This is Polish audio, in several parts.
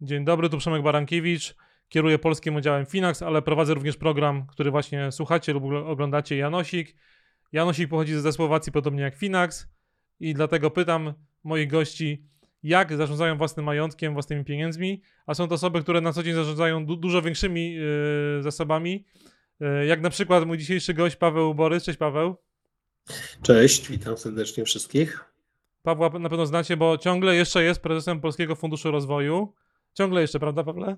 Dzień dobry, tu Przemek Barankiewicz. Kieruję polskim udziałem Finax, ale prowadzę również program, który właśnie słuchacie lub oglądacie Janosik. Janosik pochodzi ze Słowacji, podobnie jak Finax i dlatego pytam moich gości, jak zarządzają własnym majątkiem, własnymi pieniędzmi, a są to osoby, które na co dzień zarządzają du dużo większymi yy, zasobami, yy, jak na przykład mój dzisiejszy gość Paweł Borys. Cześć Paweł. Cześć, witam serdecznie wszystkich. Pawła na pewno znacie, bo ciągle jeszcze jest prezesem Polskiego Funduszu Rozwoju. Ciągle jeszcze, prawda, Pawle?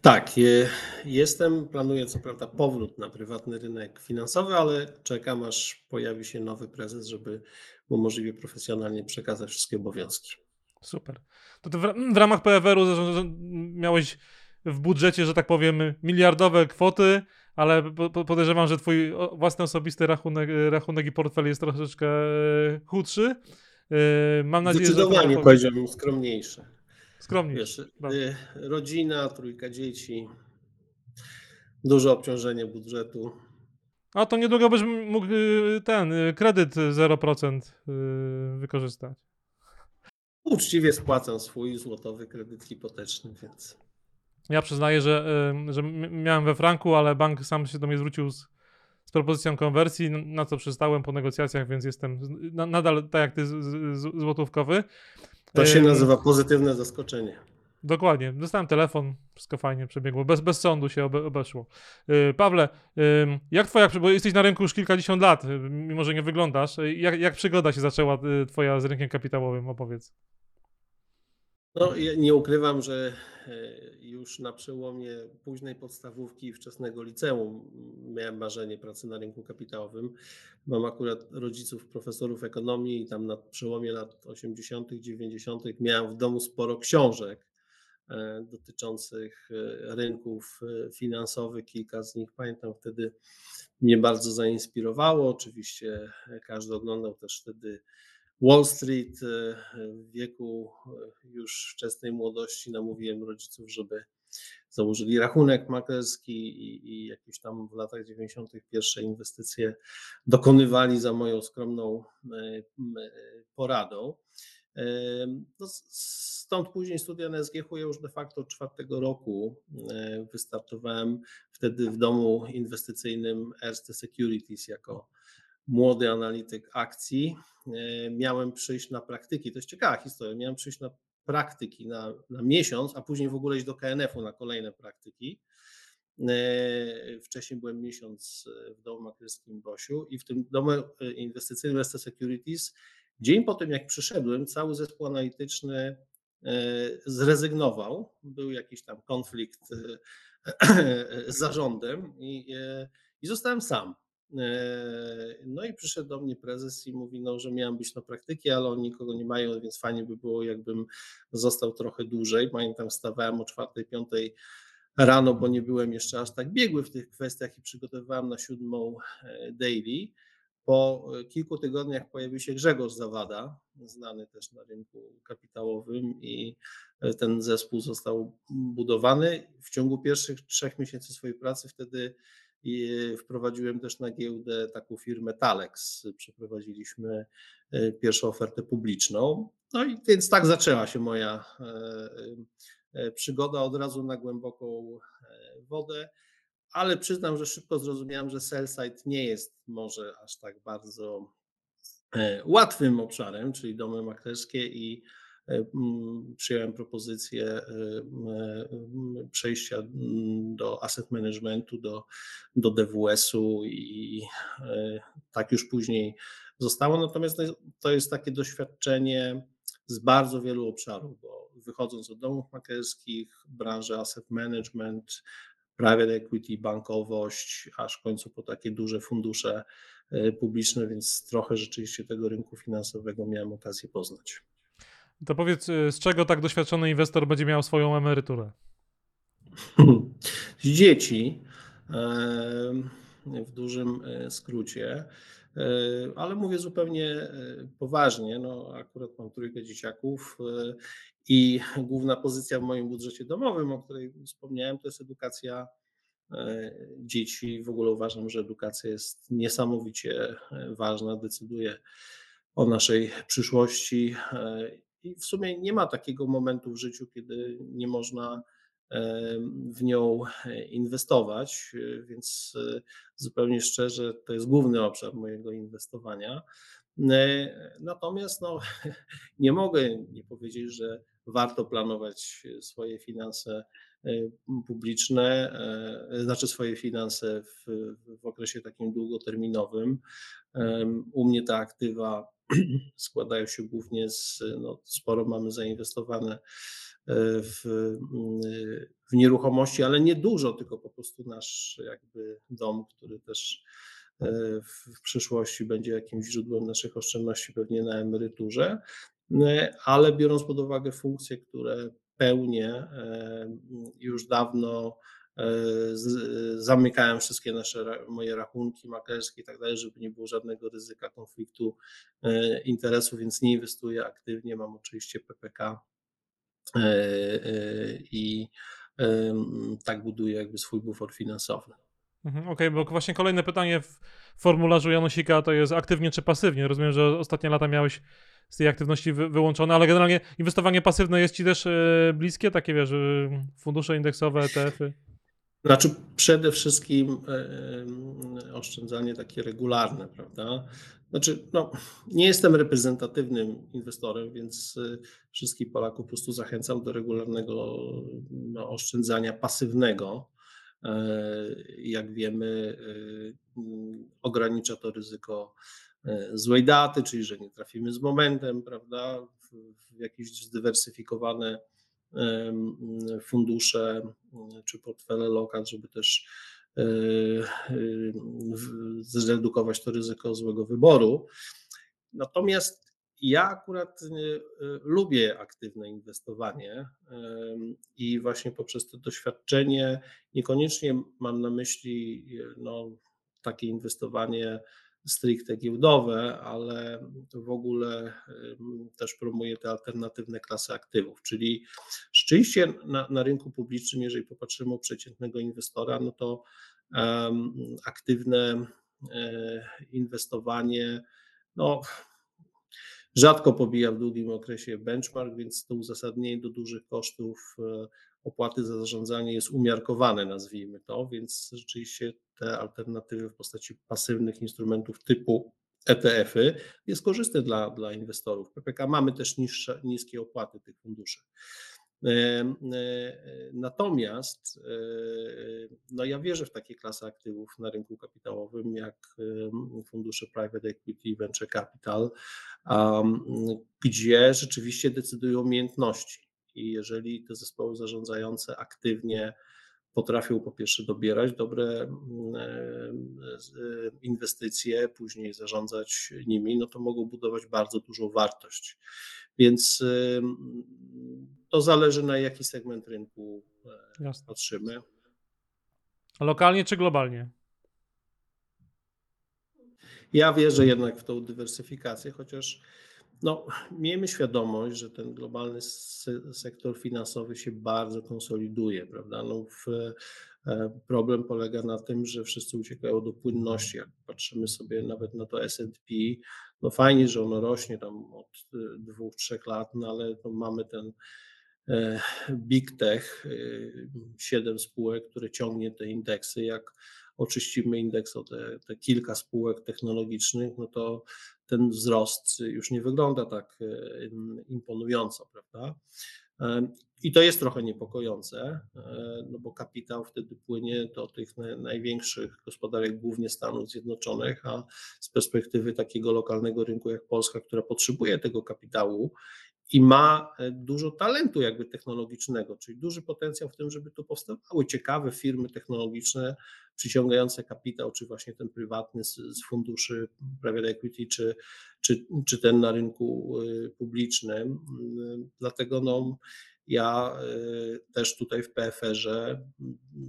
Tak, je, jestem, planuję co prawda powrót na prywatny rynek finansowy, ale czekam aż pojawi się nowy prezes, żeby mu możliwie profesjonalnie przekazać wszystkie obowiązki. Super. To ty w, w ramach PFR-u miałeś w budżecie, że tak powiem, miliardowe kwoty, ale po, podejrzewam, że twój własny osobisty rachunek, rachunek i portfel jest troszeczkę e, chudszy. E, mam nadzieję, Zdecydowanie że... powiedziałbym skromniejszy. Skromnie. Wiesz, y, rodzina, trójka dzieci, duże obciążenie budżetu. A to niedługo byś mógł y, ten y, kredyt 0% wykorzystać. Uczciwie spłacam swój złotowy kredyt hipoteczny, więc. Ja przyznaję, że, że miałem we franku, ale bank sam się do mnie zwrócił z, z propozycją konwersji, na co przystałem po negocjacjach, więc jestem nadal tak jak ty z, z, złotówkowy. To się nazywa pozytywne zaskoczenie. Dokładnie. Dostałem telefon, wszystko fajnie przebiegło. Bez, bez sądu się obe, obeszło. Yy, Pawle, yy, jak twoja, bo jesteś na rynku już kilkadziesiąt lat, yy, mimo że nie wyglądasz. Jak, jak przygoda się zaczęła y, twoja z rynkiem kapitałowym? Opowiedz. No, ja nie ukrywam, że e, już na przełomie późnej podstawówki i wczesnego liceum miałem marzenie pracy na rynku kapitałowym. Mam akurat rodziców profesorów ekonomii i tam na przełomie lat 80., 90. miałem w domu sporo książek e, dotyczących e, rynków finansowych. Kilka z nich pamiętam wtedy mnie bardzo zainspirowało. Oczywiście każdy oglądał też wtedy Wall Street e, w wieku e, już wczesnej młodości namówiłem rodziców, żeby założyli rachunek maklerski i, i jakieś tam w latach 90. pierwsze inwestycje dokonywali za moją skromną e, poradą. No, stąd później studia na SGH już de facto czwartego roku wystartowałem wtedy w domu inwestycyjnym Erste Securities jako młody analityk akcji, e, miałem przyjść na praktyki. To jest ciekawa historia. Miałem przyjść na praktyki na, na miesiąc, a później w ogóle iść do KNF-u na kolejne praktyki. E, wcześniej byłem miesiąc w domu maklerskim Bosiu i w tym domu e, inwestycyjnym ST Securities dzień po tym, jak przyszedłem, cały zespół analityczny zrezygnował. Był jakiś tam konflikt z zarządem i, i zostałem sam. E, no i przyszedł do mnie prezes i mówi, no, że miałem być na praktyki, ale oni nikogo nie mają, więc fajnie by było, jakbym został trochę dłużej. Pamiętam, wstawałem o 4-5 rano, bo nie byłem jeszcze aż tak biegły w tych kwestiach i przygotowywałem na siódmą e, daily. Po kilku tygodniach pojawił się Grzegorz Zawada, znany też na rynku kapitałowym i e, ten zespół został budowany. W ciągu pierwszych trzech miesięcy swojej pracy wtedy i wprowadziłem też na giełdę taką firmę Talex. Przeprowadziliśmy e, pierwszą ofertę publiczną. No i więc tak zaczęła się moja e, e, przygoda od razu na głęboką wodę, ale przyznam, że szybko zrozumiałem, że sell-side nie jest może aż tak bardzo łatwym obszarem, czyli domy maklerskie i przyjąłem propozycję e, przejścia do asset managementu, do, do DWS-u i e, tak już później zostało. Natomiast to jest takie doświadczenie z bardzo wielu obszarów, bo wychodząc od domów maklerskich, branży asset management, private equity, bankowość, aż w końcu po takie duże fundusze publiczne, więc trochę rzeczywiście tego rynku finansowego miałem okazję poznać. To powiedz, y, z czego tak doświadczony inwestor będzie miał swoją emeryturę? Z dzieci, w dużym e, skrócie, e, ale mówię zupełnie e, poważnie. No, akurat mam trójkę dzieciaków i główna pozycja w moim budżecie domowym, o której wspomniałem, to jest edukacja dzieci. W ogóle uważam, że edukacja jest niesamowicie ważna, decyduje o naszej przyszłości i w sumie nie ma takiego momentu w życiu, kiedy nie można w nią inwestować, więc zupełnie szczerze to jest główny obszar mojego inwestowania. Natomiast no, nie mogę nie powiedzieć, że warto planować swoje finanse publiczne, znaczy swoje finanse w, w okresie takim długoterminowym. U mnie te aktywa składają się głównie z, no, sporo mamy zainwestowane w, w nieruchomości, ale nie dużo, tylko po prostu nasz jakby dom, który też w przyszłości będzie jakimś źródłem naszych oszczędności pewnie na emeryturze, ale biorąc pod uwagę funkcje, które pełnię, już dawno zamykałem wszystkie nasze moje rachunki maklerskie i tak dalej, żeby nie było żadnego ryzyka konfliktu interesów, więc nie inwestuję aktywnie. Mam oczywiście PPK i tak buduję jakby swój bufor finansowy. Mhm, Okej, bo właśnie kolejne pytanie w formularzu Janosika to jest aktywnie czy pasywnie. Rozumiem, że ostatnie lata miałeś z tej aktywności wy, wyłączone, ale generalnie inwestowanie pasywne jest ci też e, bliskie, takie wiesz, e, fundusze indeksowe, ETF-y? Znaczy przede wszystkim e, oszczędzanie takie regularne, prawda? Znaczy, no, nie jestem reprezentatywnym inwestorem, więc wszystkich Polaków po prostu zachęcam do regularnego no, oszczędzania pasywnego. Jak wiemy, ogranicza to ryzyko złej daty, czyli że nie trafimy z momentem, prawda, w, jakieś zdywersyfikowane fundusze czy portfele lokat, żeby też e, e, zredukować to ryzyko złego wyboru. Natomiast ja akurat e, lubię aktywne inwestowanie i właśnie poprzez to doświadczenie niekoniecznie mam na myśli no, takie inwestowanie stricte giełdowe, ale w ogóle też promuje te alternatywne klasy aktywów. Czyli rzeczywiście na, na rynku publicznym, jeżeli popatrzymy o przeciętnego inwestora, no to um, aktywne e, inwestowanie, no rzadko pobija w długim okresie benchmark, więc to uzasadnienie do dużych kosztów e, opłaty za zarządzanie jest umiarkowane, nazwijmy to, więc rzeczywiście te alternatywy w postaci pasywnych instrumentów typu ETF-y jest korzystne dla, dla inwestorów. PPK mamy też niższe, niskie opłaty tych funduszy. E, e, natomiast no ja wierzę w takie klasy aktywów na rynku kapitałowym, jak fundusze private equity, venture capital, gdzie rzeczywiście decydują umiejętności. I jeżeli te zespoły zarządzające aktywnie potrafią po pierwsze dobierać dobre mm, e, inwestycje, później zarządzać nimi, no to mogą budować bardzo dużą wartość. Więc to zależy na jaki segment rynku e, Jasne. patrzymy. Lokalnie czy globalnie? Ja wierzę jednak w tą dywersyfikację, chociaż no, miejmy świadomość, że ten globalny sektor finansowy się bardzo konsoliduje, prawda? No, w, e, problem polega na tym, że wszyscy uciekają do płynności. Jak patrzymy sobie nawet na to S&P, no fajnie, że ono rośnie tam od e, dwóch, trzech lat, no ale mamy ten e, Big Tech, siedem spółek, które ciągnie te indeksy. Jak oczyścimy indeks o te, te kilka spółek technologicznych, no to ten wzrost już nie wygląda tak e, imponująco, prawda? E, I to jest trochę niepokojące, e, no bo kapitał wtedy płynie do tych największych gospodarek, głównie Stanów Zjednoczonych, a z perspektywy takiego lokalnego rynku jak Polska, która potrzebuje tego kapitału i ma e, dużo talentu jakby technologicznego, czyli duży potencjał w tym, żeby tu powstawały ciekawe firmy technologiczne, przyciągające kapitał, czy właśnie ten prywatny z, z funduszy private equity, czy, czy, czy ten na rynku e, publicznym. Mm, dlatego no, ja e, też tutaj w PFR-ze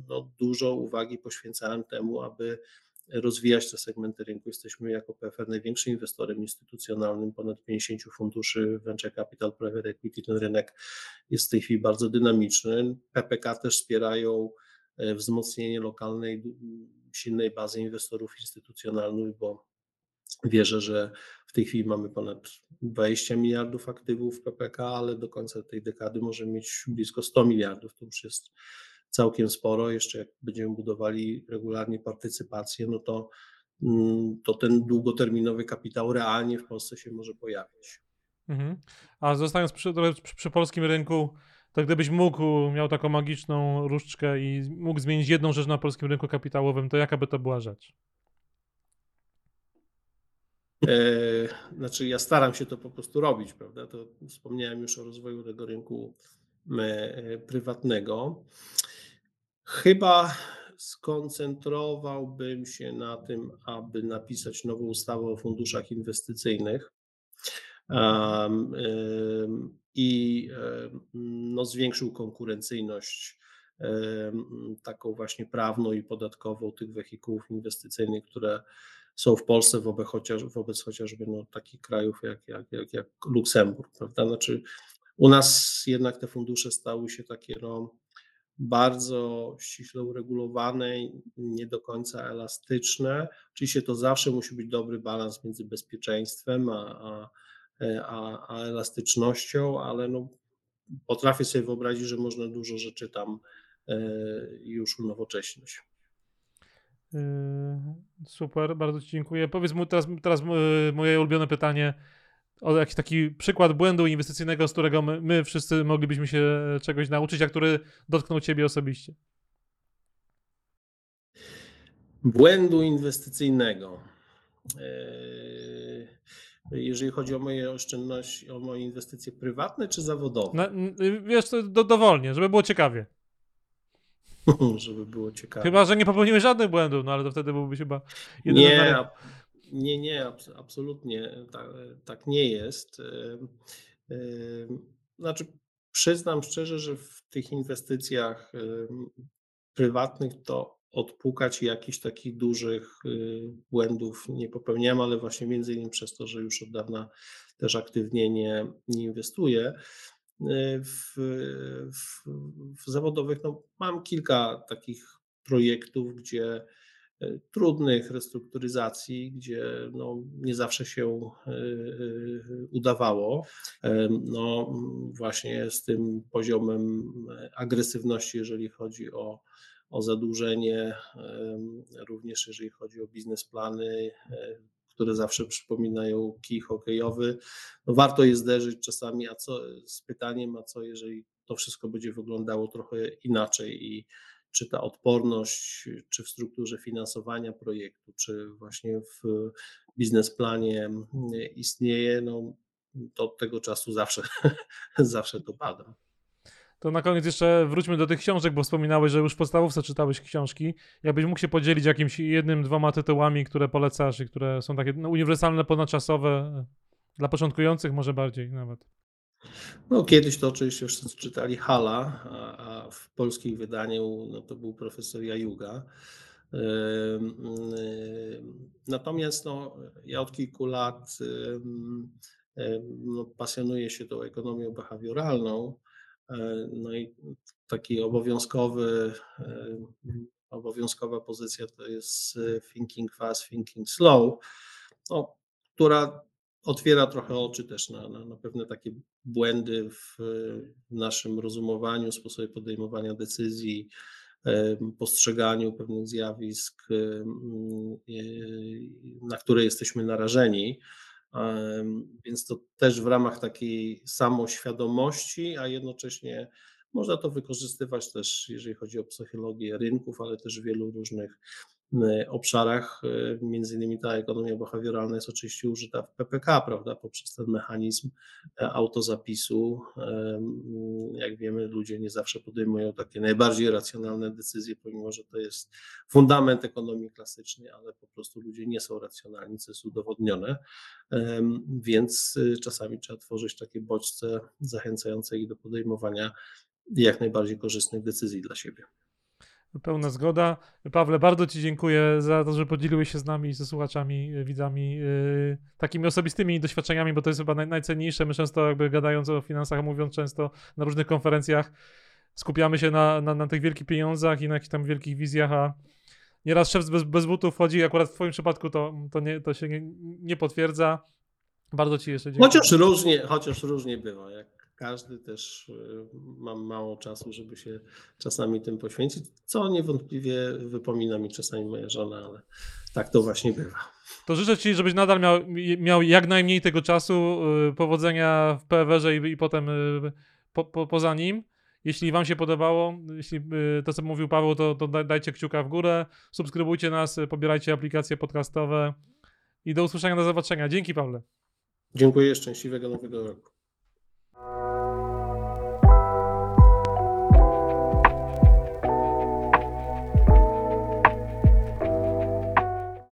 no, dużo uwagi poświęcałem temu, aby rozwijać te segmenty rynku. Jesteśmy jako PFR największym inwestorem instytucjonalnym, ponad 50 funduszy venture capital, private equity. Ten rynek jest w tej chwili bardzo dynamiczny. PPK też wspierają e, wzmocnienie lokalnej, silnej bazy inwestorów instytucjonalnych, bo wierzę, że w tej chwili mamy ponad 20 miliardów aktywów PPK, ale do końca tej dekady możemy mieć blisko 100 miliardów. To już jest całkiem sporo. Jeszcze jak będziemy budowali regularnie partycypację, no to, mm, to ten długoterminowy kapitał realnie w Polsce się może pojawić. Mhm. A zostając przy, przy, polskim rynku, to gdybyś mógł, miał taką magiczną różdżkę i mógł zmienić jedną rzecz na polskim rynku kapitałowym, to jaka by to była rzecz? E, znaczy, ja staram się to po prostu robić, prawda? To wspomniałem już o rozwoju tego rynku e, prywatnego. Chyba skoncentrowałbym się na tym, aby napisać nową ustawę o funduszach inwestycyjnych i no, zwiększył konkurencyjność taką właśnie prawną i podatkową tych wehikułów inwestycyjnych, które są w Polsce wobec, chociaż, wobec chociażby no, takich krajów jak, jak, jak, jak Luksemburg, prawda? Znaczy u nas jednak te fundusze stały się takie no, bardzo ściśle uregulowane, nie do końca elastyczne. Oczywiście to zawsze musi być dobry balans między bezpieczeństwem a, a, a, a elastycznością, ale no, potrafię sobie wyobrazić, że można dużo rzeczy tam e, już unowocześnić. Yy, super, bardzo Ci dziękuję. Powiedz mu teraz, teraz moje ulubione pytanie o jakiś taki przykład błędu inwestycyjnego, z którego my, my, wszyscy moglibyśmy się czegoś nauczyć, a który dotknął Ciebie osobiście? Błędu inwestycyjnego. Yy, jeżeli chodzi o moje oszczędności, o moje inwestycje prywatne czy zawodowe? Na, wiesz, to do, dowolnie, żeby było ciekawie. żeby było ciekawie. Chyba, że nie popełniłeś żadnych błędów, no ale to wtedy byłbyś chyba... Nie, nie, nie, absolutnie tak, tak nie jest. Znaczy, przyznam szczerze, że w tych inwestycjach prywatnych to odpukać jakichś takich dużych błędów nie popełniam, ale właśnie między innymi przez to, że już od dawna też aktywnie nie, nie inwestuję. W, w, w zawodowych no, mam kilka takich projektów, gdzie E, trudnych restrukturyzacji, gdzie no, nie zawsze się e, e, udawało. No, właśnie z tym poziomem agresywności, jeżeli chodzi o, o zadłużenie, również jeżeli chodzi o biznesplany, które zawsze przypominają kij hokejowy. No warto je zderzyć czasami a co, z pytaniem, a co jeżeli to wszystko będzie wyglądało trochę inaczej i czy ta odporność, czy w strukturze finansowania projektu, czy właśnie w biznesplanie mm, istnieje, no to od tego czasu zawsze, zawsze to pada. To na koniec jeszcze wróćmy do tych książek, bo wspominałeś, że już w podstawówce czytałeś książki. Jakbyś mógł się podzielić jakimś jednym, dwoma tytułami, które polecasz i które są takie no, uniwersalne, ponadczasowe, dla początkujących może bardziej nawet. No, kiedyś to oczywiście wszyscy czytali Hala, a, a w polskim wydaniu no, to był profesor Jajuga. Natomiast no, ja od kilku lat no, pasjonuję się tą ekonomią behawioralną. E, no i taki obowiązkowy, obowiązkowa pozycja to jest thinking fast, thinking slow, no, która otwiera trochę oczy też na, na, na pewne takie błędy w, w naszym rozumowaniu, sposobie podejmowania decyzji, postrzeganiu pewnych zjawisk, na które jesteśmy narażeni. Więc to też w ramach takiej samoświadomości, a jednocześnie można to wykorzystywać też, jeżeli chodzi o psychologię rynków, ale też wielu różnych obszarach, y, między innymi ta ekonomia behawioralna jest oczywiście użyta w PPK, prawda, poprzez ten mechanizm e, autozapisu. Jak wiemy, ludzie nie zawsze podejmują takie najbardziej racjonalne decyzje, pomimo że to jest fundament ekonomii klasycznej, ale po prostu ludzie nie są racjonalni, co jest udowodnione, więc czasami trzeba tworzyć takie bodźce zachęcające ich do podejmowania jak najbardziej korzystnych decyzji dla siebie. Pełna zgoda. Pawle, bardzo Ci dziękuję za to, że podzieliłeś się z nami, ze słuchaczami, e, widzami, yy, takimi osobistymi doświadczeniami, bo to jest chyba naj, najcenniejsze. My często jakby gadając o finansach, mówiąc często na różnych konferencjach, skupiamy się na, na, na tych wielkich pieniądzach i na jakichś tam wielkich wizjach, a nieraz szef bez, bez butów wchodzi, akurat w Twoim przypadku to, to, nie, to się nie, nie potwierdza. Bardzo Ci jeszcze dziękuję. Chociaż różnie, chociaż różnie bywa. Jak każdy też y, mam mało czasu, żeby się czasami tym poświęcić, co niewątpliwie wypomina mi czasami moja żona, ale tak to właśnie bywa. To życzę Ci, żebyś nadal miał, miał jak najmniej tego czasu, y, powodzenia w PWR-ze i, i potem po, po, poza nim. Jeśli Wam się podobało, jeśli to, co mówił Paweł, to, to da- dajcie kciuka w górę, subskrybujcie nas, pobierajcie aplikacje podcastowe i do usłyszenia, do zobaczenia. Dzięki, Pawle. Dziękuję, szczęśliwego nowego roku.